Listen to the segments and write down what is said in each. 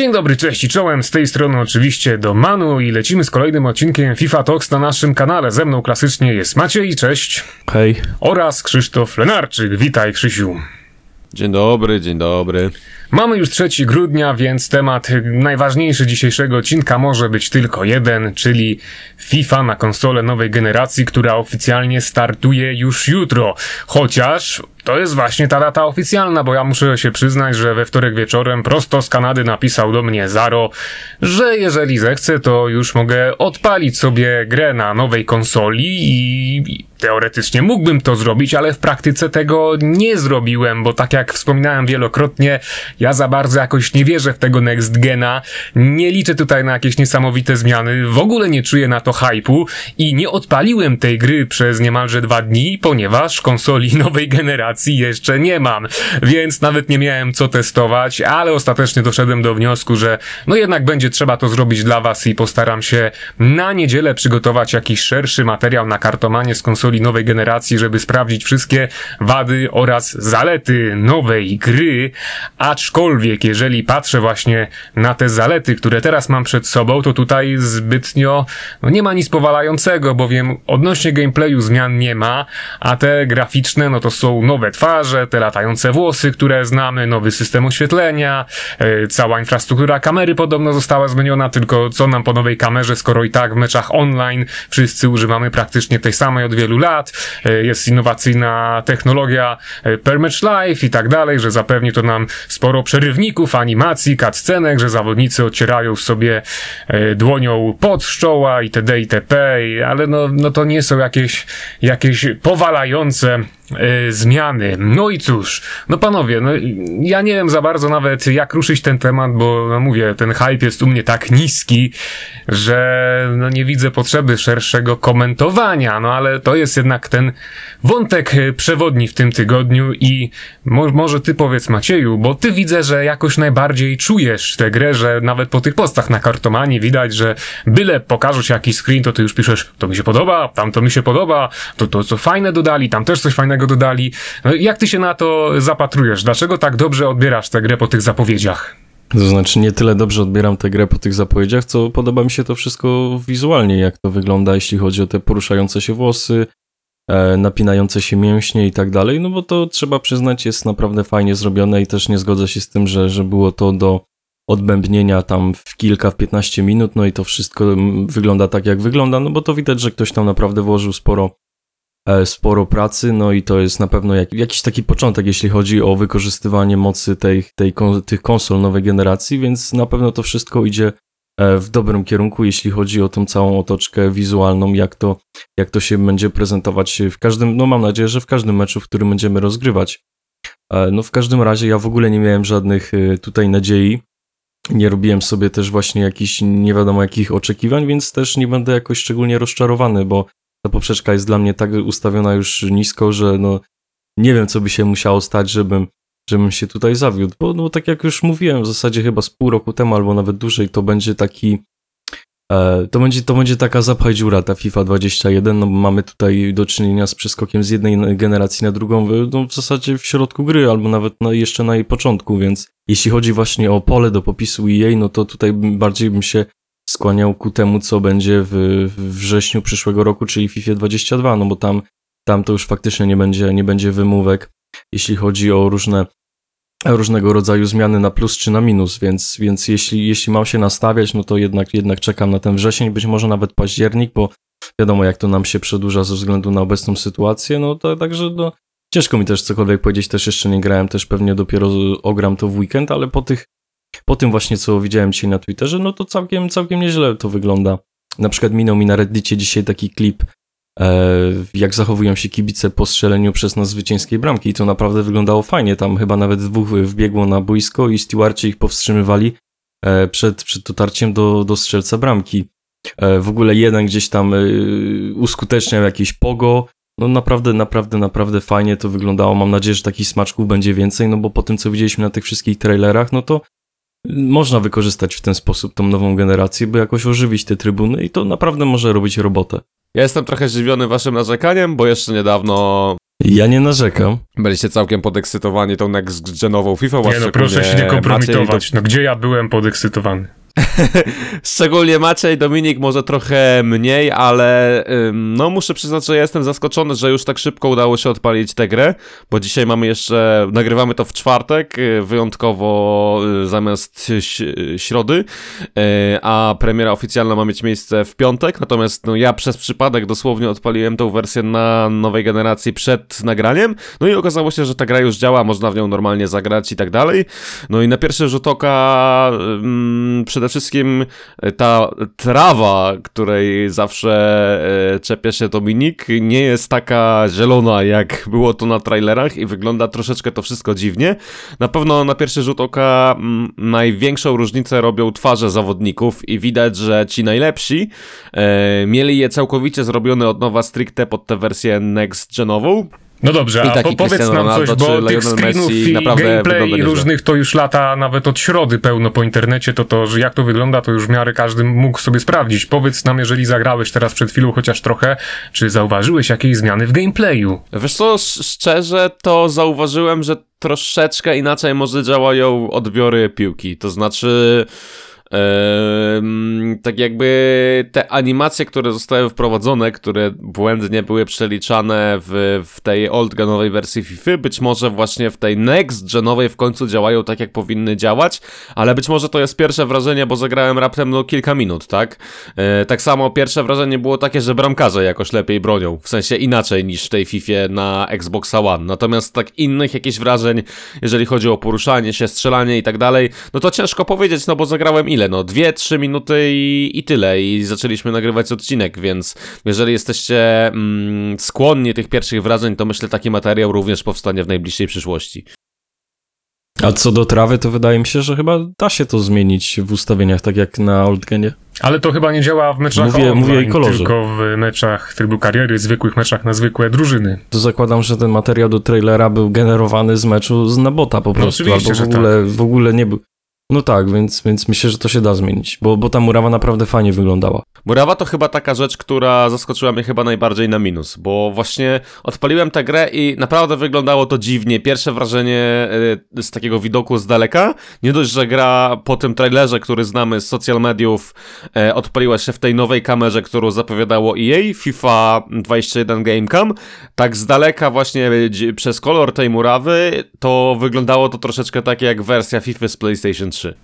Dzień dobry, cześć i czołem, z tej strony oczywiście do Manu i lecimy z kolejnym odcinkiem FIFA Talks na naszym kanale. Ze mną klasycznie jest Maciej, cześć. Hej. Oraz Krzysztof Lenarczyk, witaj Krzysiu. Dzień dobry, dzień dobry. Mamy już 3 grudnia, więc temat najważniejszy dzisiejszego odcinka może być tylko jeden, czyli FIFA na konsolę nowej generacji, która oficjalnie startuje już jutro. Chociaż to jest właśnie ta data oficjalna, bo ja muszę się przyznać, że we wtorek wieczorem prosto z Kanady napisał do mnie Zaro, że jeżeli zechcę, to już mogę odpalić sobie grę na nowej konsoli i teoretycznie mógłbym to zrobić, ale w praktyce tego nie zrobiłem, bo tak jak wspominałem wielokrotnie, ja za bardzo jakoś nie wierzę w tego next gena, nie liczę tutaj na jakieś niesamowite zmiany, w ogóle nie czuję na to hypu i nie odpaliłem tej gry przez niemalże dwa dni, ponieważ konsoli nowej generacji jeszcze nie mam, więc nawet nie miałem co testować, ale ostatecznie doszedłem do wniosku, że no jednak będzie trzeba to zrobić dla was i postaram się na niedzielę przygotować jakiś szerszy materiał na kartomanie z konsoli nowej generacji, żeby sprawdzić wszystkie wady oraz zalety nowej gry, aczkolwiek jeżeli patrzę właśnie na te zalety, które teraz mam przed sobą, to tutaj zbytnio no nie ma nic powalającego, bowiem odnośnie gameplayu zmian nie ma, a te graficzne no to są nowe twarze, te latające włosy, które znamy, nowy system oświetlenia, yy, cała infrastruktura kamery podobno została zmieniona, tylko co nam po nowej kamerze, skoro i tak w meczach online wszyscy używamy praktycznie tej samej od wielu lat, yy, jest innowacyjna technologia yy, per match live i tak dalej, że zapewni to nam sporo przerywników, animacji, cutscenek, że zawodnicy ocierają sobie dłonią pod szczoła itd. itp. Ale no, no to nie są jakieś, jakieś powalające y, zmiany. No i cóż, no panowie, no ja nie wiem za bardzo nawet jak ruszyć ten temat, bo no mówię, ten hype jest u mnie tak niski, że no nie widzę potrzeby szerszego komentowania, no ale to jest jednak ten wątek przewodni w tym tygodniu i mo może ty powiedz Macieju, bo ty widzę, że jakoś najbardziej czujesz tę grę, że nawet po tych postach na kartomanie widać, że byle pokażesz jakiś screen, to ty już piszesz, to mi się podoba, tam to mi się podoba, to to co fajne dodali, tam też coś fajnego dodali. No, jak ty się na to zapatrujesz? Dlaczego tak dobrze odbierasz tę grę po tych zapowiedziach? To znaczy nie tyle dobrze odbieram tę grę po tych zapowiedziach, co podoba mi się to wszystko wizualnie, jak to wygląda, jeśli chodzi o te poruszające się włosy, e, napinające się mięśnie i tak dalej, no bo to trzeba przyznać jest naprawdę fajnie zrobione i też nie zgodzę się z tym, że, że było to do odbębnienia tam w kilka, w 15 minut, no i to wszystko wygląda tak, jak wygląda, no bo to widać, że ktoś tam naprawdę włożył sporo sporo pracy, no i to jest na pewno jak, jakiś taki początek, jeśli chodzi o wykorzystywanie mocy tej, tej, tych konsol nowej generacji, więc na pewno to wszystko idzie e, w dobrym kierunku, jeśli chodzi o tą całą otoczkę wizualną, jak to, jak to się będzie prezentować w każdym, no mam nadzieję, że w każdym meczu, w którym będziemy rozgrywać. E, no w każdym razie ja w ogóle nie miałem żadnych tutaj nadziei, nie robiłem sobie też właśnie jakichś nie wiadomo jakich oczekiwań, więc też nie będę jakoś szczególnie rozczarowany, bo ta poprzeczka jest dla mnie tak ustawiona już nisko, że no nie wiem, co by się musiało stać, żebym, żebym się tutaj zawiódł, bo no, tak jak już mówiłem, w zasadzie chyba z pół roku temu, albo nawet dłużej, to będzie taki e, to będzie, to będzie taka zapchaj dziura, ta FIFA 21, no mamy tutaj do czynienia z przeskokiem z jednej generacji na drugą, no w zasadzie w środku gry, albo nawet no, jeszcze na jej początku, więc jeśli chodzi właśnie o pole do popisu EA, no to tutaj bardziej bym się skłaniał ku temu, co będzie w, wrześniu przyszłego roku, czyli FIFA 22, no bo tam, tam to już faktycznie nie będzie, nie będzie wymówek, jeśli chodzi o różne różnego rodzaju zmiany na plus czy na minus, więc, więc jeśli, jeśli mam się nastawiać, no to jednak, jednak czekam na ten wrzesień, być może nawet październik, bo wiadomo jak to nam się przedłuża ze względu na obecną sytuację, no to także no, ciężko mi też cokolwiek powiedzieć, też jeszcze nie grałem, też pewnie dopiero ogram to w weekend, ale po tych po tym właśnie, co widziałem dzisiaj na Twitterze, no to całkiem, całkiem nieźle to wygląda. Na przykład minął mi na Reddicie dzisiaj taki klip, e, jak zachowują się kibice po strzeleniu przez nas zwycięskiej bramki i to naprawdę wyglądało fajnie. Tam chyba nawet dwóch wbiegło na boisko i stewardci ich powstrzymywali e, przed, przed dotarciem do, do strzelca bramki. E, w ogóle jeden gdzieś tam uskuteczniał jakieś pogo, no naprawdę, naprawdę, naprawdę fajnie to wyglądało. Mam nadzieję, że takich smaczków będzie więcej, no bo po tym, co widzieliśmy na tych wszystkich trailerach, no to można wykorzystać w ten sposób tą nową generację, by jakoś ożywić te trybuny i to naprawdę może robić robotę. Ja jestem trochę zdziwiony waszym narzekaniem, bo jeszcze niedawno Ja nie narzekam. Byliście całkiem podekscytowani tą next-genową FIFA, Nie no, proszę się nie Maciej kompromitować. No gdzie ja byłem podekscytowany? Szczególnie Maciej, Dominik może trochę mniej, ale no muszę przyznać, że jestem zaskoczony, że już tak szybko udało się odpalić tę grę, bo dzisiaj mamy jeszcze, nagrywamy to w czwartek, y, wyjątkowo y, zamiast środy, y, a premiera oficjalna ma mieć miejsce w piątek, natomiast no, ja przez przypadek dosłownie odpaliłem tą wersję na nowej generacji przed nagraniem, no i okazało się, że ta gra już działa, można w nią normalnie zagrać i tak dalej, no i na pierwszy rzut oka ym, przede wszystkim ta trawa, której zawsze e, czepia się Dominik, nie jest taka zielona, jak było to na trailerach i wygląda troszeczkę to wszystko dziwnie. Na pewno na pierwszy rzut oka mm, największą różnicę robią twarze zawodników i widać, że ci najlepsi e, mieli je całkowicie zrobione od nowa stricte pod tę wersję next-genową. No dobrze, I a po, powiedz nam coś, Ronaldo bo czy tych screenów Messi i gameplay różnych to już lata nawet od środy pełno po internecie, to to, że jak to wygląda, to już w miarę każdy mógł sobie sprawdzić. Powiedz nam, jeżeli zagrałeś teraz przed chwilą chociaż trochę, czy zauważyłeś jakieś zmiany w gameplayu? Wiesz co, sz- szczerze to zauważyłem, że troszeczkę inaczej może działają odbiory piłki. To znaczy, tak jakby te animacje, które zostały wprowadzone, które błędnie były przeliczane w, w tej old genowej wersji FIFA, być może właśnie w tej next genowej w końcu działają tak, jak powinny działać, ale być może to jest pierwsze wrażenie, bo zagrałem raptem no kilka minut, tak? E, tak samo pierwsze wrażenie było takie, że bramkarze jakoś lepiej bronią, w sensie inaczej niż w tej FIFA na Xbox One. Natomiast tak innych jakichś wrażeń, jeżeli chodzi o poruszanie się, strzelanie i tak dalej, no to ciężko powiedzieć, no bo zagrałem ile? No dwie, trzy minuty i, i tyle i zaczęliśmy nagrywać odcinek, więc jeżeli jesteście mm, skłonni tych pierwszych wrażeń, to myślę taki materiał również powstanie w najbliższej przyszłości. A co do trawy, to wydaje mi się, że chyba da się to zmienić w ustawieniach, tak jak na Oldgenie. Ale to chyba nie działa w meczach Mówię- online, mówię kolorze. tylko w meczach trybu kariery, zwykłych meczach na zwykłe drużyny. To zakładam, że ten materiał do trailera był generowany z meczu z Nabota po No prostu, oczywiście, albo w że tak. ogóle, w ogóle nie był. No tak, więc, więc myślę, że to się da zmienić, bo, bo ta murawa naprawdę fajnie wyglądała. Murawa to chyba taka rzecz, która zaskoczyła mnie chyba najbardziej na minus, bo właśnie odpaliłem tę grę i naprawdę wyglądało to dziwnie. Pierwsze wrażenie y, z takiego widoku z daleka, nie dość, że gra po tym trailerze, który znamy z social mediów, e, odpaliła się w tej nowej kamerze, którą zapowiadało EA, FIFA 21 Gamecam, tak z daleka właśnie y, przez kolor tej murawy, to wyglądało to troszeczkę tak jak wersja FIFA z PlayStation 3. 是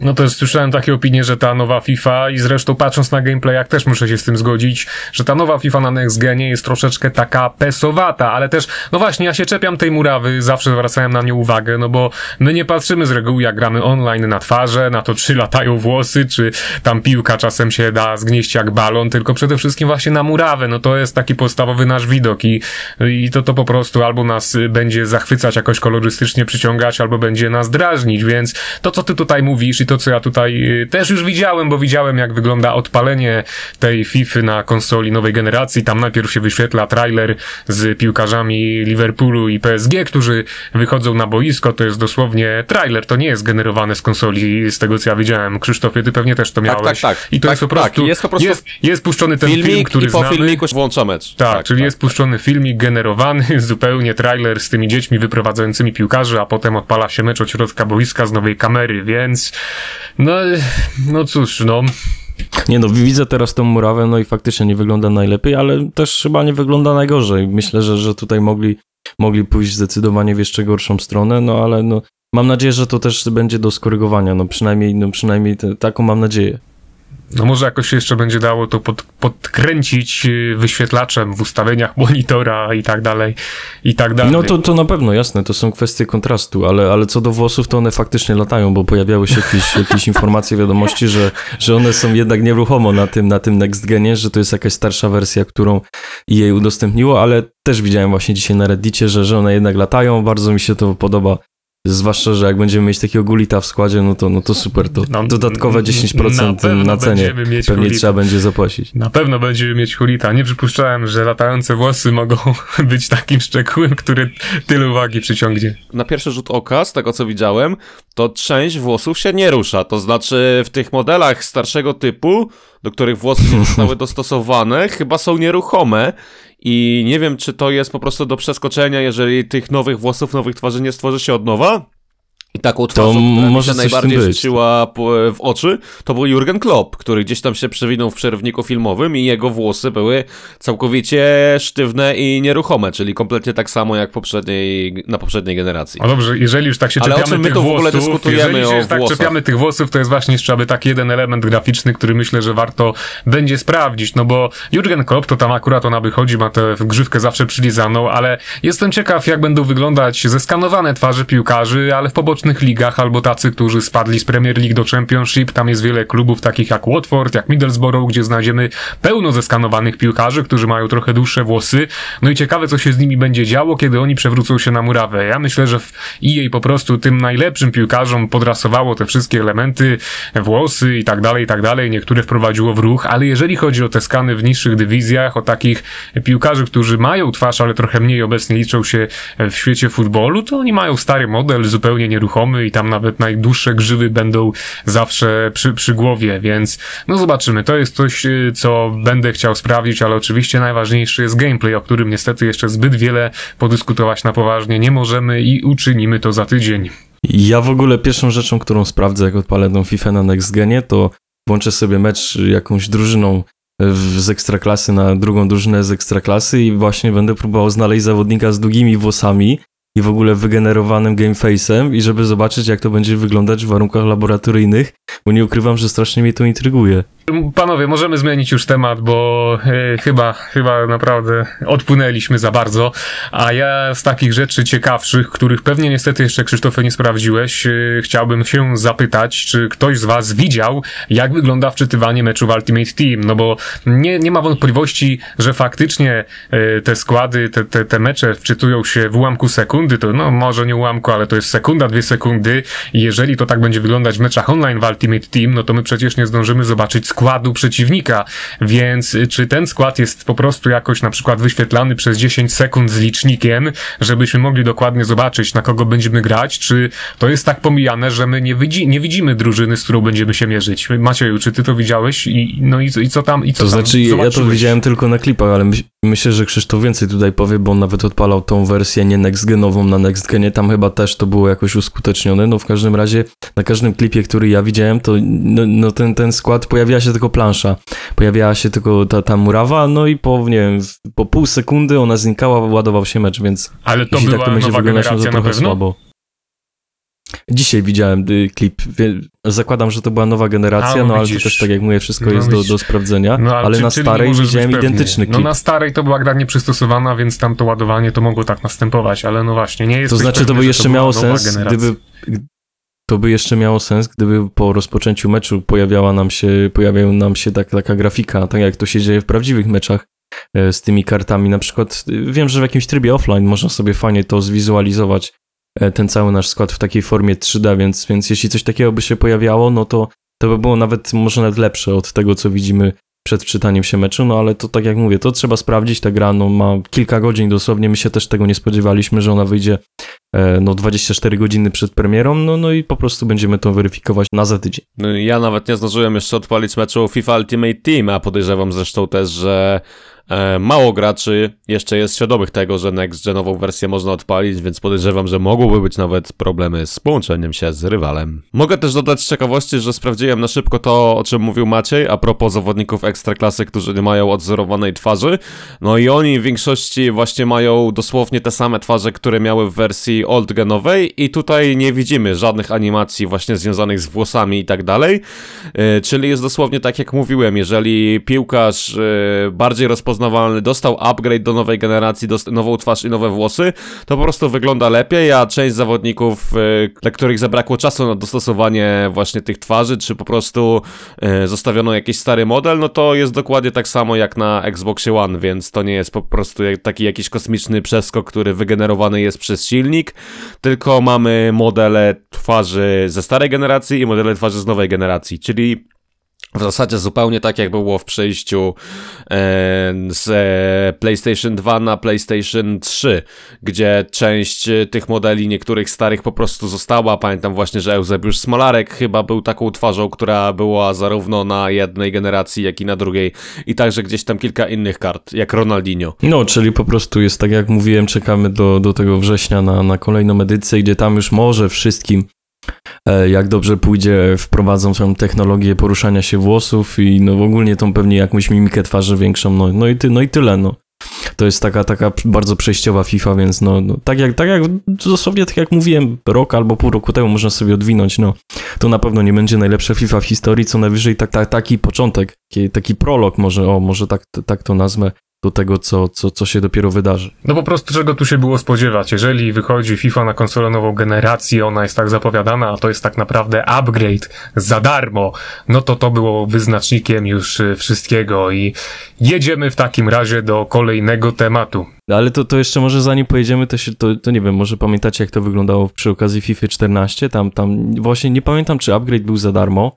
No to słyszałem takie opinie, że ta nowa FIFA i zresztą patrząc na gameplayach też muszę się z tym zgodzić, że ta nowa FIFA na Next Genie jest troszeczkę taka pesowata, ale też, no właśnie, ja się czepiam tej murawy, zawsze zwracałem na nią uwagę, no bo my nie patrzymy z reguły jak gramy online na twarze, na to czy latają włosy, czy tam piłka czasem się da zgnieść jak balon, tylko przede wszystkim właśnie na murawę, no to jest taki podstawowy nasz widok i, i to to po prostu albo nas będzie zachwycać jakoś kolorystycznie przyciągać, albo będzie nas drażnić, więc to co ty tutaj mówisz i to co ja tutaj y, też już widziałem, bo widziałem jak wygląda odpalenie tej FIFA na konsoli nowej generacji, tam najpierw się wyświetla trailer z piłkarzami Liverpoolu i PSG, którzy wychodzą na boisko, to jest dosłownie trailer, to nie jest generowane z konsoli, z tego co ja widziałem. Krzysztofie, ty pewnie też to Tak, miałeś. tak, tak. I to Tak, jest po tak. prostu, Jest po prostu jest, jest puszczony ten film, który i po znamy. filmiku włącza mecz. Tak, czyli jest puszczony filmik generowany, zupełnie trailer z tymi dziećmi wyprowadzającymi piłkarzy, a potem odpala się mecz od środka boiska z nowej kamery, więc no, no cóż, no. Nie no, widzę teraz tą murawę, no i faktycznie nie wygląda najlepiej, ale też chyba nie wygląda najgorzej. Myślę, że, że tutaj mogli, mogli pójść zdecydowanie w jeszcze gorszą stronę, no ale no, mam nadzieję, że to też będzie do skorygowania, no przynajmniej, no przynajmniej te, taką mam nadzieję. No może jakoś jeszcze będzie dało to pod, podkręcić y, wyświetlaczem w ustawieniach monitora i tak dalej, i tak dalej. No to, to na pewno, jasne, to są kwestie kontrastu, ale, ale co do włosów, to one faktycznie latają, bo pojawiały się jakieś, jakieś informacje, wiadomości, że, że one są jednak nieruchomo na tym, na tym Next Genie, że to jest jakaś starsza wersja, którą jej udostępniło, ale też widziałem właśnie dzisiaj na Reddicie, że, że one jednak latają, bardzo mi się to podoba. Zwłaszcza, że jak będziemy mieć takiego gulita w składzie, no to, no to super. To No, dodatkowe na 10% pewno na cenie pewnie gulita. trzeba będzie zapłacić. Na pewno będziemy mieć hulita. Nie przypuszczałem, że latające włosy mogą być takim szczegółem, który tyle uwagi przyciągnie. na pierwszy rzut oka, z tego co widziałem, to część włosów się nie rusza. To znaczy w tych modelach starszego typu, do których włosy nie zostały dostosowane, chyba są nieruchome i nie wiem, czy to jest po prostu do przeskoczenia, jeżeli tych nowych włosów, nowych twarzy nie stworzy się od nowa. I taką twarzą, która mi może się w tym najbardziej rzuciła po- w oczy, to był Jurgen Klopp, który gdzieś tam się przewinął w przerwniku filmowym i jego włosy były całkowicie sztywne i nieruchome, czyli kompletnie tak samo jak poprzedniej, na poprzedniej generacji. No dobrze, jeżeli już tak się Ale o czepiamy czym my tych tu w ogóle włosów, dyskutujemy jeżeli się tak włosach? czepiamy tych włosów, to jest właśnie jeszcze aby taki jeden element graficzny, który myślę, że warto będzie sprawdzić, no bo Jurgen Klopp to tam akurat ona wychodzi, ma tę grzywkę zawsze przylizaną, ale jestem ciekaw, jak będą wyglądać zeskanowane twarze piłkarzy, ale w pobocznych ligach, albo tacy, którzy spadli z Premier League do Championship, tam jest wiele klubów takich jak Watford, jak Middlesbrough, gdzie znajdziemy pełno zeskanowanych piłkarzy, którzy mają trochę dłuższe włosy, no i ciekawe, co się z nimi będzie działo, kiedy oni przewrócą się na murawę. Ja myślę, że w EA po prostu tym najlepszym piłkarzom podrasowało te wszystkie elementy, włosy i tak dalej, i tak dalej. Niektóre wprowadziło w ruch, ale jeżeli chodzi o te skany w niższych dywizjach, o takich piłkarzy, którzy mają twarz, ale trochę mniej obecnie liczą się w świecie futbolu, to oni mają stary model, zupełnie nieruchomy i tam nawet najdłuższe grzywy będą zawsze przy, przy głowie, więc no zobaczymy. To jest coś, y, co będę chciał sprawdzić, ale oczywiście najważniejszy jest gameplay, o którym niestety jeszcze zbyt wiele podyskutować na poważnie nie możemy i uczynimy to za tydzień. Ja w ogóle pierwszą rzeczą, którą sprawdzę, jak odpalę tą FIFA na Next Genie, to włączę sobie mecz jakąś drużyną w- z ekstraklasy na drugą drużynę z ekstraklasy i właśnie będę próbował znaleźć zawodnika z długimi włosami i w ogóle wygenerowanym gameface'em i żeby zobaczyć, jak to będzie wyglądać w warunkach laboratoryjnych, bo nie ukrywam, że strasznie mnie to intryguje. Panowie, możemy zmienić już temat, bo e, chyba, chyba naprawdę odpłynęliśmy za bardzo. A ja z takich rzeczy ciekawszych, których pewnie niestety jeszcze Krzysztofie nie sprawdziłeś, e, chciałbym się zapytać, czy ktoś z was widział, jak wygląda wczytywanie meczu w Ultimate Team. No bo nie, nie ma wątpliwości, że faktycznie e, te składy, te, te, te mecze wczytują się w ułamku sekundy, to no może nie ułamku, ale to jest sekunda, dwie sekundy. I jeżeli to tak będzie wyglądać w meczach online w Ultimate Team, no to my przecież nie zdążymy zobaczyć składu przeciwnika. Więc y, czy ten skład jest po prostu jakoś na przykład wyświetlany przez 10 sekund z licznikiem, żebyśmy mogli dokładnie zobaczyć, na kogo będziemy grać, czy to jest tak pomijane, że my nie, widzi, nie widzimy drużyny, z którą będziemy się mierzyć. Macieju, czy ty to widziałeś? I, no i, co- i co tam, i co To tam znaczy, ja to zobaczyłeś? widziałem tylko na klipach, ale myśl, myślę, że Krzysztof więcej tutaj powie, bo on nawet odpalał tą wersję nie next genową na next genie, tam chyba też to było jakoś uskutecznione. No w każdym razie, na każdym klipie, który ja widziałem, to no, no ten, ten skład pojawiała się tylko plansza, pojawiała się tylko ta, ta murawa, no i po, nie wiem, po pół sekundy ona znikała, ładował się mecz, więc Ale to jeśli była tak to będzie wyglądać, no to trochę słabo. Dzisiaj widziałem y, klip. Zakładam, że to była nowa generacja, A, no ale to też, tak jak mówię, wszystko No, jest do, do sprawdzenia. No, ale czy- na starej widziałem identyczny klip. No na starej to była gra nieprzystosowana, więc tam to ładowanie to mogło tak następować, ale no właśnie, nie jest To znaczy, to by jeszcze miało sens, gdyby... To by jeszcze miało sens, gdyby po rozpoczęciu meczu pojawiała nam się, pojawiała nam się tak, taka grafika, tak jak to się dzieje w prawdziwych meczach e, z tymi kartami. Na przykład e, wiem, że w jakimś trybie offline można sobie fajnie to zwizualizować, ten cały nasz skład w takiej formie 3D, więc, więc jeśli coś takiego by się pojawiało, no to to by było nawet może nawet lepsze od tego, co widzimy przed wczytaniem się meczu, no ale to tak jak mówię, to trzeba sprawdzić, ta gra no, ma kilka godzin dosłownie, my się też tego nie spodziewaliśmy, że ona wyjdzie e, no 24 godziny przed premierą, no, no i po prostu będziemy to weryfikować na za tydzień. No, Ja nawet nie zdążyłem jeszcze odpalić meczu FIFA Ultimate Team, a podejrzewam zresztą też, że e, mało graczy jeszcze jest świadomych tego, że next genową wersję można odpalić, więc podejrzewam, że mogłyby być nawet problemy z połączeniem się z rywalem. Mogę też dodać z ciekawości, że sprawdziłem na szybko to, o czym mówił Maciej, a propos zawodników ekstraklasy, którzy nie mają odzorowanej twarzy. No i oni w większości właśnie mają dosłownie te same twarze, które miały w wersji old genowej i tutaj nie widzimy żadnych animacji właśnie związanych z włosami i tak dalej. E, Czyli jest dosłownie tak jak mówiłem, jeżeli piłkarz e, bardziej rozpoznawalny dostał upgrade do nowej generacji, nową twarz i nowe włosy, to po prostu wygląda lepiej, a część zawodników, dla których zabrakło czasu na dostosowanie właśnie tych twarzy, czy po prostu e, zostawiono jakiś stary model, no to jest dokładnie tak samo jak na Xboxie One, więc to nie jest po prostu taki jakiś kosmiczny przeskok, który wygenerowany jest przez silnik, tylko mamy modele twarzy ze starej generacji i modele twarzy z nowej generacji, czyli W zasadzie zupełnie tak, jak było w przejściu e, z PlayStation 2 na PlayStation 3, gdzie część e, tych modeli niektórych starych po prostu została. Pamiętam właśnie, że Eusebiusz Smolarek chyba był taką twarzą, która była zarówno na jednej generacji, jak i na drugiej. I także gdzieś tam kilka innych kart, jak Ronaldinho. No, czyli po prostu jest tak jak mówiłem, czekamy do, do tego września na, na kolejną edycję, gdzie tam już może wszystkim, jak dobrze pójdzie, wprowadzą tą technologię poruszania się włosów i no ogólnie tą pewnie jakąś mimikę twarzy większą, no, no, i, ty, no i tyle, no. To jest taka, taka bardzo przejściowa FIFA, więc no, no tak, jak, tak jak dosłownie tak jak mówiłem, rok albo pół roku temu można sobie odwinąć, no to na pewno nie będzie najlepsza FIFA w historii, co najwyżej tak, tak, taki początek, taki, taki prolog może, o może tak, tak to nazwę, do tego, co, co, co się dopiero wydarzy. No po prostu czego tu się było spodziewać? Jeżeli wychodzi FIFA na konsolę nową generację, ona jest tak zapowiadana, a to jest tak naprawdę upgrade za darmo, no to to było wyznacznikiem już y, wszystkiego i jedziemy w takim razie do kolejnego tematu. Ale to, to jeszcze może zanim pojedziemy, to, się, to, to nie wiem, może pamiętacie jak to wyglądało przy okazji FIFA 14, tam, tam właśnie nie pamiętam czy upgrade był za darmo,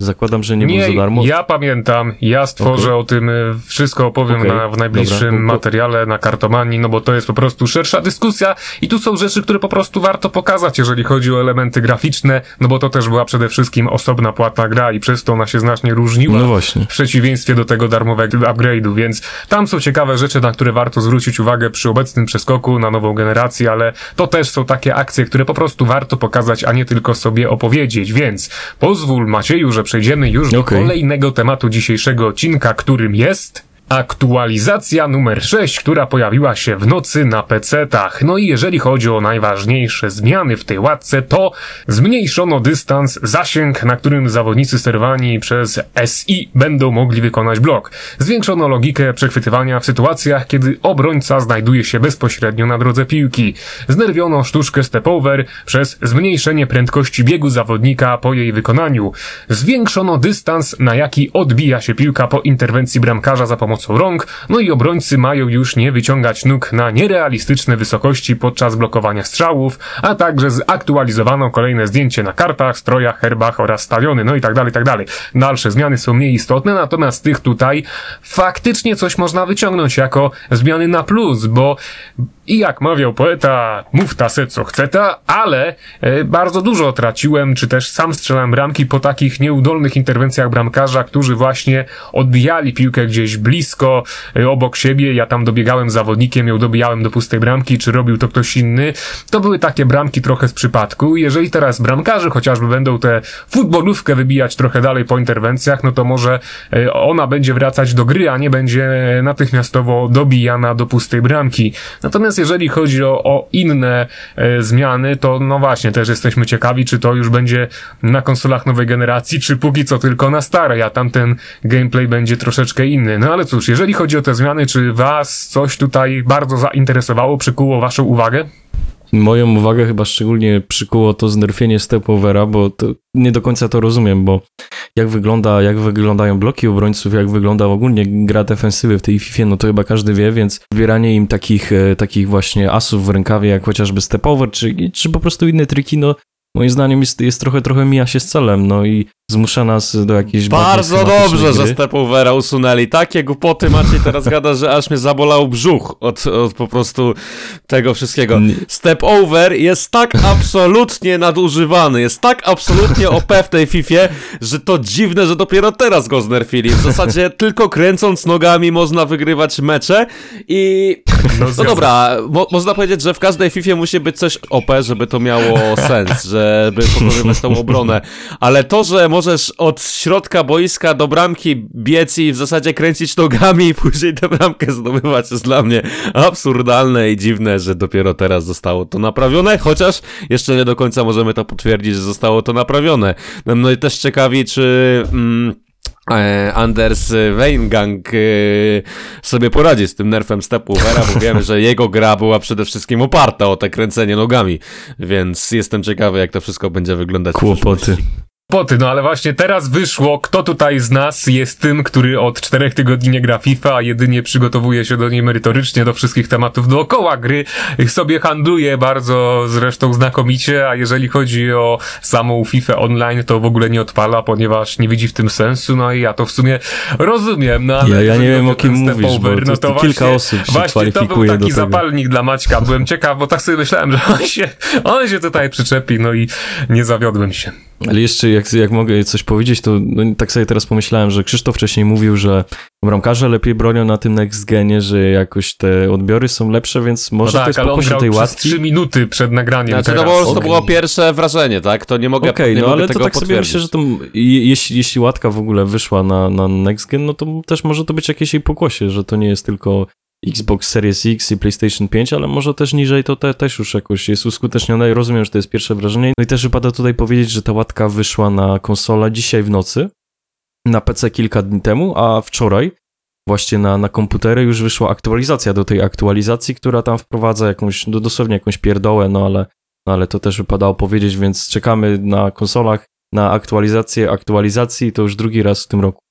Zakładam, że nie, był za darmo. Ja pamiętam, ja stworzę okay. o tym y, wszystko opowiem okay. na, w najbliższym Dobra. materiale na kartomanii, no bo to jest po prostu szersza dyskusja i tu są rzeczy, które po prostu warto pokazać, jeżeli chodzi o elementy graficzne, no bo to też była przede wszystkim osobna płatna gra i przez to ona się znacznie różniła no właśnie. w przeciwieństwie do tego darmowego upgrade'u, więc tam są ciekawe rzeczy, na które warto zwrócić uwagę przy obecnym przeskoku na nową generację, ale to też są takie akcje, które po prostu warto pokazać, a nie tylko sobie opowiedzieć, więc pozwól Macieju, że przejdziemy już do kolejnego tematu dzisiejszego odcinka, którym jest Aktualizacja numer 6, która pojawiła się w nocy na PC-tach. No i jeżeli chodzi o najważniejsze zmiany w tej łatce, to zmniejszono dystans, zasięg, na którym zawodnicy sterowani przez SI będą mogli wykonać blok. Zwiększono logikę przechwytywania w sytuacjach, kiedy obrońca znajduje się bezpośrednio na drodze piłki. Znerwiono sztuczkę step-over przez zmniejszenie prędkości biegu zawodnika po jej wykonaniu. Zwiększono dystans, na jaki odbija się piłka po interwencji bramkarza za pomocą pomocą rąk, no i obrońcy mają już nie wyciągać nóg na nierealistyczne wysokości podczas blokowania strzałów, a także zaktualizowano kolejne zdjęcie na kartach, strojach, herbach oraz stadiony, no i tak dalej, tak dalej. Dalsze zmiany są mniej istotne, natomiast tych tutaj faktycznie coś można wyciągnąć jako zmiany na plus, bo i jak mawiał poeta, mów se co chce ta, ale e, bardzo dużo traciłem, czy też sam strzelałem bramki po takich nieudolnych interwencjach bramkarza, którzy właśnie odbijali piłkę gdzieś blisko, e, obok siebie, ja tam dobiegałem zawodnikiem, ją dobijałem do pustej bramki, czy robił to ktoś inny. To były takie bramki trochę z przypadku. Jeżeli teraz bramkarze chociażby będą tę futbolówkę wybijać trochę dalej po interwencjach, no to może e, ona będzie wracać do gry, a nie będzie natychmiastowo dobijana do pustej bramki. Natomiast jeżeli chodzi o, o inne e, zmiany, to no właśnie, też jesteśmy ciekawi, czy to już będzie na konsolach nowej generacji, czy póki co tylko na starej, a tamten gameplay będzie troszeczkę inny. No ale cóż, jeżeli chodzi o te zmiany, czy was coś tutaj bardzo zainteresowało, przykuło waszą uwagę? Moją uwagę chyba szczególnie przykuło to znerfienie stepovera, bo nie do końca to rozumiem, bo jak wygląda, jak wyglądają bloki obrońców, jak wygląda ogólnie gra defensywy w tej FIFA, no to chyba każdy wie, więc wybieranie im takich, e, takich właśnie asów w rękawie, jak chociażby stepover, czy, czy po prostu inne triki, no moim zdaniem jest, jest trochę, trochę mija się z celem, no i zmusza nas do jakiejś Bardzo dobrze, gry. że Stepovera usunęli. Takie głupoty Maciej teraz gada, że aż mnie zabolał brzuch od, od po prostu tego wszystkiego. Stepover jest tak absolutnie nadużywany, jest tak absolutnie OP w tej Fifie, że to dziwne, że dopiero teraz go znerfili. W zasadzie tylko kręcąc nogami można wygrywać mecze i... No, no dobra, mo można powiedzieć, że w każdej Fifie musi być coś OP, żeby to miało sens, żeby pokonywać tą obronę, ale to, że możesz od środka boiska do bramki biec i w zasadzie kręcić nogami i później tę bramkę zdobywać jest dla mnie absurdalne i dziwne, że dopiero teraz zostało to naprawione, chociaż jeszcze nie do końca możemy to potwierdzić, że zostało to naprawione. No i też ciekawi, czy... Mm, e, Anders Weingang e, sobie poradzi z tym nerfem Stepwoovera, bo wiemy, że jego gra była przede wszystkim oparta o te kręcenie nogami, więc jestem ciekawy, jak to wszystko będzie wyglądać. Kłopoty. Poty, no ale właśnie teraz wyszło, kto tutaj z nas jest tym, który od czterech tygodni nie gra FIFA, a jedynie przygotowuje się do niej merytorycznie, do wszystkich tematów dookoła gry, sobie handluje bardzo zresztą znakomicie, a jeżeli chodzi o samą FIFA online, to w ogóle nie odpala, ponieważ nie widzi w tym sensu, no i ja to w sumie rozumiem, no ale Ja, ja nie wiem o kim mówisz, bo over, to, no to kilka właśnie- osób się Właśnie to był taki zapalnik dla Maćka, byłem ciekaw, bo tak sobie myślałem, że on się, on się tutaj przyczepi, no i nie zawiodłem się. Ale jeszcze jak, jak mogę coś powiedzieć, to no, tak sobie teraz pomyślałem, że Krzysztof wcześniej mówił, że bramkarze lepiej bronią na tym next genie, że jakoś te odbiory są lepsze, więc może no to jest ale on grał tej przez łatki. 3 minuty przed nagraniem Znaczy, teraz. to po prostu okej. było pierwsze wrażenie, tak? To nie mogę, Okej, nie no mogę ale to tak sobie myślę, że to je- jeśli, jeśli łatka w ogóle wyszła na, na next gen, no to też może to być jakieś jej pokłosie, że to nie jest tylko Xbox Series X i PlayStation 5, ale może też niżej to te, też już jakoś jest uskutecznione i rozumiem, że to jest pierwsze wrażenie. No i też wypada tutaj powiedzieć, że ta łatka wyszła na konsolę dzisiaj w nocy, na PC kilka dni temu, a wczoraj właśnie na, na komputery już wyszła aktualizacja do tej aktualizacji, która tam wprowadza jakąś, no dosłownie jakąś pierdołę, no ale, no ale to też wypadało powiedzieć, więc czekamy na konsolach na aktualizację aktualizacji, to już drugi raz w tym roku.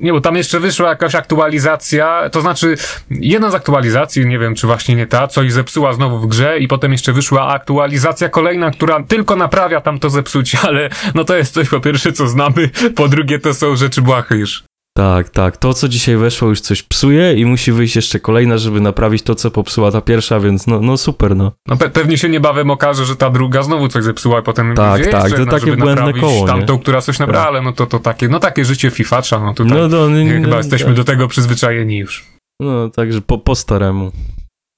Nie, bo tam jeszcze wyszła jakaś aktualizacja, to znaczy jedna z aktualizacji, nie wiem czy właśnie nie ta, coś zepsuła znowu w grze i potem jeszcze wyszła aktualizacja kolejna, która tylko naprawia tam to zepsucie, ale no to jest coś po pierwsze co znamy, po drugie to są rzeczy błahe już. Tak, tak. To, co dzisiaj weszło, już coś psuje i musi wyjść jeszcze kolejna, żeby naprawić to, co popsuła ta pierwsza, więc no, no super, no. No pe- pewnie się niebawem okaże, że ta druga znowu coś zepsuła i potem Tak, tak, jeszcze to takie żeby błędne naprawić koło, nie? tamtą, która coś naprawia, Tak. ale no to, to takie, no takie życie fifacza, no tutaj No, no, nie, chyba nie, jesteśmy do tego przyzwyczajeni już. No, także po, po staremu.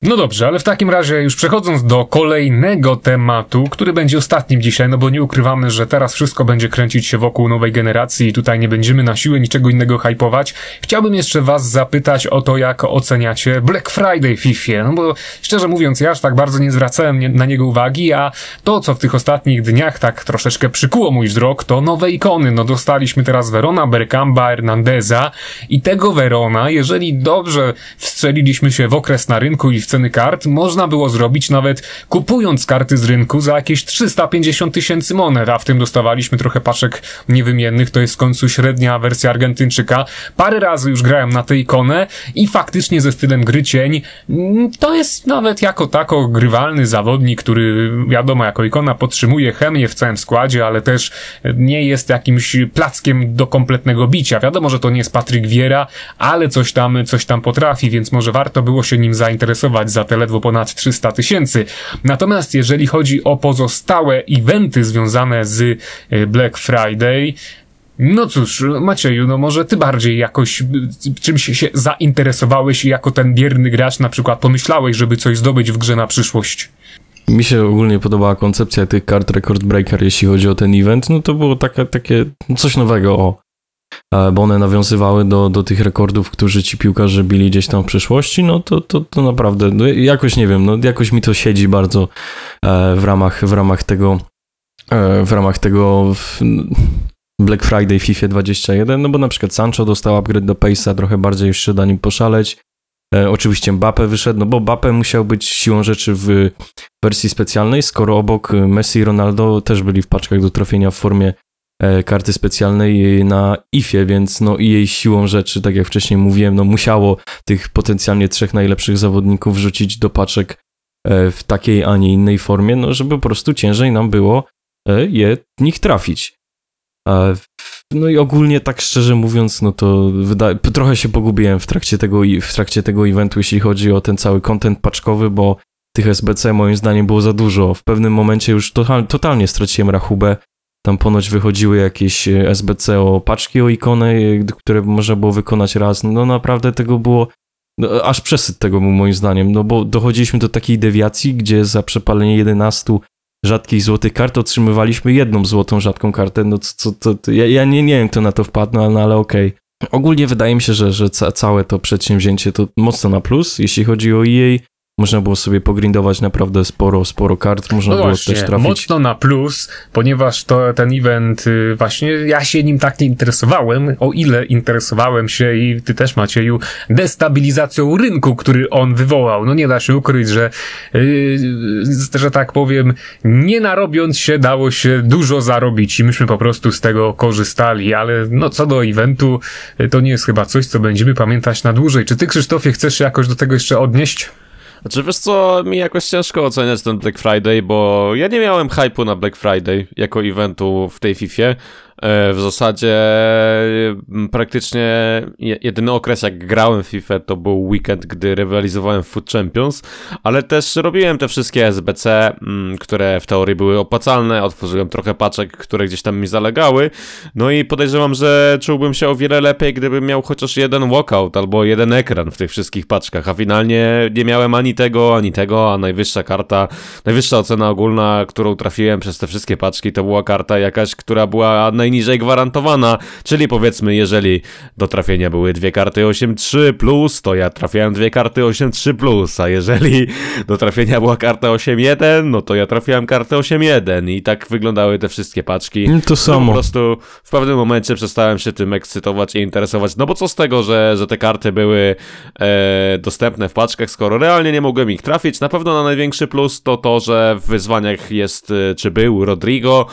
No dobrze, ale w takim razie już przechodząc do kolejnego tematu, który będzie ostatnim dzisiaj, no bo nie ukrywamy, że teraz wszystko będzie kręcić się wokół nowej generacji i tutaj nie będziemy na siłę niczego innego hypować. Chciałbym jeszcze was zapytać o to, jak oceniacie Black Friday w FIFA, no bo szczerze mówiąc, ja aż tak bardzo nie zwracałem na niego uwagi, a to, co w tych ostatnich dniach tak troszeczkę przykuło mój wzrok, to nowe ikony. No dostaliśmy teraz Verona, Bergamba, Hernandeza i tego Verona, jeżeli dobrze wstrzeliliśmy się w okres na rynku i w ceny kart, można było zrobić nawet kupując karty z rynku za jakieś 350 tysięcy monet, a w tym dostawaliśmy trochę paczek niewymiennych, to jest w końcu średnia wersja Argentyńczyka. Parę razy już grałem na tę ikonę i faktycznie ze stylem gry cień, mm, to jest nawet jako tako grywalny zawodnik, który wiadomo jako ikona podtrzymuje chemię w całym składzie, ale też nie jest jakimś plackiem do kompletnego bicia. Wiadomo, że to nie jest Patryk Wiera, ale coś tam, coś tam potrafi, więc może warto było się nim zainteresować za te ledwo ponad 300 tysięcy. Natomiast jeżeli chodzi o pozostałe eventy związane z e, Black Friday, no cóż, Macieju, no może ty bardziej jakoś czymś się zainteresowałeś i jako ten bierny gracz na przykład pomyślałeś, żeby coś zdobyć w grze na przyszłość. Mi się ogólnie podobała koncepcja tych kart Record Breaker, jeśli chodzi o ten event. No to było takie, takie no coś nowego, o. E, Bo one nawiązywały do, do tych rekordów, którzy ci piłkarze bili gdzieś tam w przeszłości, no to, to, to naprawdę, no jakoś nie wiem, no jakoś mi to siedzi bardzo e, w ramach, w ramach tego, e, w ramach tego Black Friday FIFA 21, no bo na przykład Sancho dostał upgrade do Pace'a, trochę bardziej już da nim poszaleć. Oczywiście Mbappe wyszedł, no bo Mbappe musiał być siłą rzeczy w wersji specjalnej, skoro obok Messi i Ronaldo też byli w paczkach do trafienia w formie karty specjalnej na IFie, więc no i jej siłą rzeczy, tak jak wcześniej mówiłem, no musiało tych potencjalnie trzech najlepszych zawodników wrzucić do paczek e, w takiej, a nie innej formie, no żeby po prostu ciężej nam było e, je nich trafić. E, No i ogólnie tak szczerze mówiąc, no to trochę się pogubiłem w trakcie tego, w trakcie tego eventu, jeśli chodzi o ten cały content paczkowy, bo tych SBC moim zdaniem było za dużo. W pewnym momencie już total, totalnie straciłem rachubę. Tam ponoć wychodziły jakieś e, SBC o paczki o ikony, e, które można było wykonać raz. No naprawdę tego było no, aż przesyt tego moim zdaniem, no bo dochodziliśmy do takiej dewiacji, gdzie za przepalenie 11 rzadkich złotych kart otrzymywaliśmy jedną złotą rzadką kartę, no co, to, to, ja, ja nie, nie wiem kto na to wpadł, no, no ale okej. Ogólnie wydaje mi się, że, że ca, całe to przedsięwzięcie to mocno na plus, jeśli chodzi o EA. Można było sobie pogrindować naprawdę sporo, sporo kart, można No było właśnie, też trafić. mocno na plus, ponieważ to ten event, y, właśnie ja się nim tak nie interesowałem, o ile interesowałem się i ty też Macieju, destabilizacją rynku, który on wywołał. No nie da się ukryć, że, yy, że tak powiem, nie narobiąc się dało się dużo zarobić i myśmy po prostu z tego korzystali, ale no co do eventu, y, to nie jest chyba coś, co będziemy pamiętać na dłużej. Czy ty Krzysztofie chcesz się jakoś do tego jeszcze odnieść? Znaczy wiesz co, mi jakoś ciężko oceniać ten Black Friday, bo ja nie miałem hypu na Black Friday jako eventu w tej Fifie. E, W zasadzie praktycznie je- jedyny okres jak grałem w FIFA to był weekend, gdy rywalizowałem w Food Champions, ale też robiłem te wszystkie SBC, które w teorii były opłacalne, otworzyłem trochę paczek, które gdzieś tam mi zalegały, no i podejrzewam, że czułbym się o wiele lepiej, gdybym miał chociaż jeden walkout albo jeden ekran w tych wszystkich paczkach, a finalnie nie miałem ani tego, ani tego, a najwyższa karta, najwyższa ocena ogólna, którą trafiłem przez te wszystkie paczki, to była karta jakaś, która była najniżej gwarantowana, czyli powiedzmy, jeżeli do trafienia były dwie karty 8.3+, plus, to ja trafiałem dwie karty 8.3+, plus, a jeżeli do trafienia była karta 8.1, no to ja trafiałem kartę 8.1 i tak wyglądały te wszystkie paczki. To No, po samo. prostu w pewnym momencie przestałem się tym ekscytować i interesować. No bo co z tego, że, że te karty były e, dostępne w paczkach, skoro realnie nie mogłem ich trafić. Na pewno na największy plus to to, że w wyzwaniach jest, e, czy był Rodrigo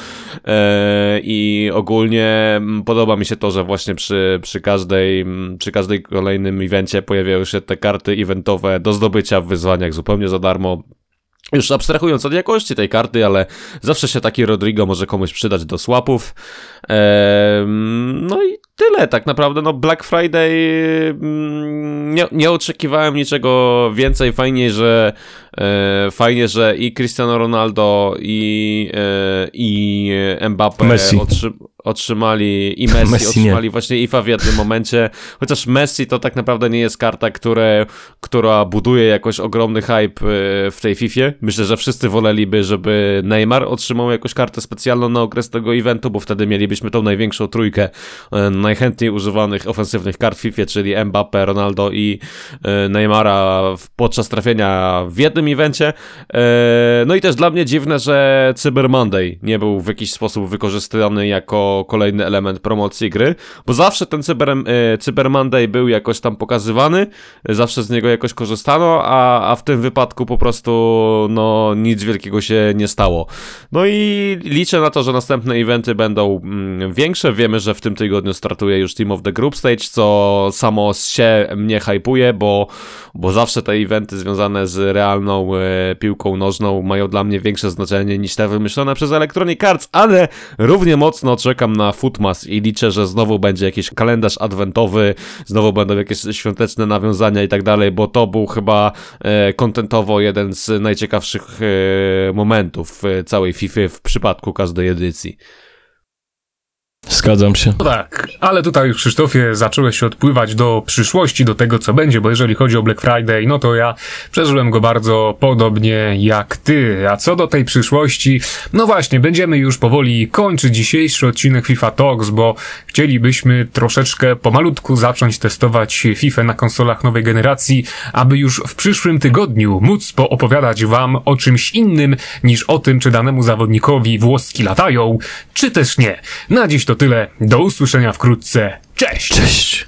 e, i ogólnie mm, podoba mi się to, że właśnie przy, przy każdej, mm, przy każdej kolejnym evencie pojawiają się te karty eventowe do zdobycia w wyzwaniach zupełnie za darmo. Już abstrahując od jakości tej karty, ale zawsze się taki Rodrigo może komuś przydać do swapów. Ehm, no i tyle tak naprawdę. No Black Friday mm, nie, nie oczekiwałem niczego więcej. Fajnie, że fajnie, że i Cristiano Ronaldo i, e, i Mbappe Messi. Otrzy, otrzymali i Messi, Messi nie. otrzymali właśnie IFA w jednym momencie. Chociaż Messi to tak naprawdę nie jest karta, które, która buduje jakoś ogromny hype e, w tej Fifie. Myślę, że wszyscy woleliby, żeby Neymar otrzymał jakąś kartę specjalną na okres tego eventu, bo wtedy mielibyśmy tą największą trójkę e, najchętniej używanych ofensywnych kart w Fifie, czyli Mbappe, Ronaldo i e, Neymara podczas trafienia w jednym evencie. E, No i też dla mnie dziwne, że Cyber Monday nie był w jakiś sposób wykorzystany jako kolejny element promocji gry, bo zawsze ten Cyber, e, Cyber Monday był jakoś tam pokazywany, zawsze z niego jakoś korzystano, a, a w tym wypadku po prostu no nic wielkiego się nie stało. No i liczę na to, że następne eventy będą mm, większe. Wiemy, że w tym tygodniu startuje już Team of the Group Stage, co samo się mnie hypuje, bo, bo zawsze te eventy związane z realną e, piłką nożną mają dla mnie większe znaczenie niż te wymyślone przez Electronic Arts, ale równie mocno czekam na Footmas i liczę, że znowu będzie jakiś kalendarz adwentowy, znowu będą jakieś świąteczne nawiązania i tak dalej, bo to był chyba e, kontentowo jeden z najciekawszych e, momentów całej FIFA w przypadku każdej edycji. Zgadzam się. No tak, ale tutaj już Krzysztofie zacząłeś się odpływać do przyszłości, do tego co będzie, bo jeżeli chodzi o Black Friday, no to ja przeżyłem go bardzo podobnie jak ty. A co do tej przyszłości, no właśnie, będziemy już powoli kończyć dzisiejszy odcinek FIFA Talks, bo chcielibyśmy troszeczkę pomalutku zacząć testować FIFA na konsolach nowej generacji, aby już w przyszłym tygodniu móc poopowiadać wam o czymś innym niż o tym, czy danemu zawodnikowi włoski latają, czy też nie. Na dziś to tyle. Do usłyszenia wkrótce. Cześć! Cześć!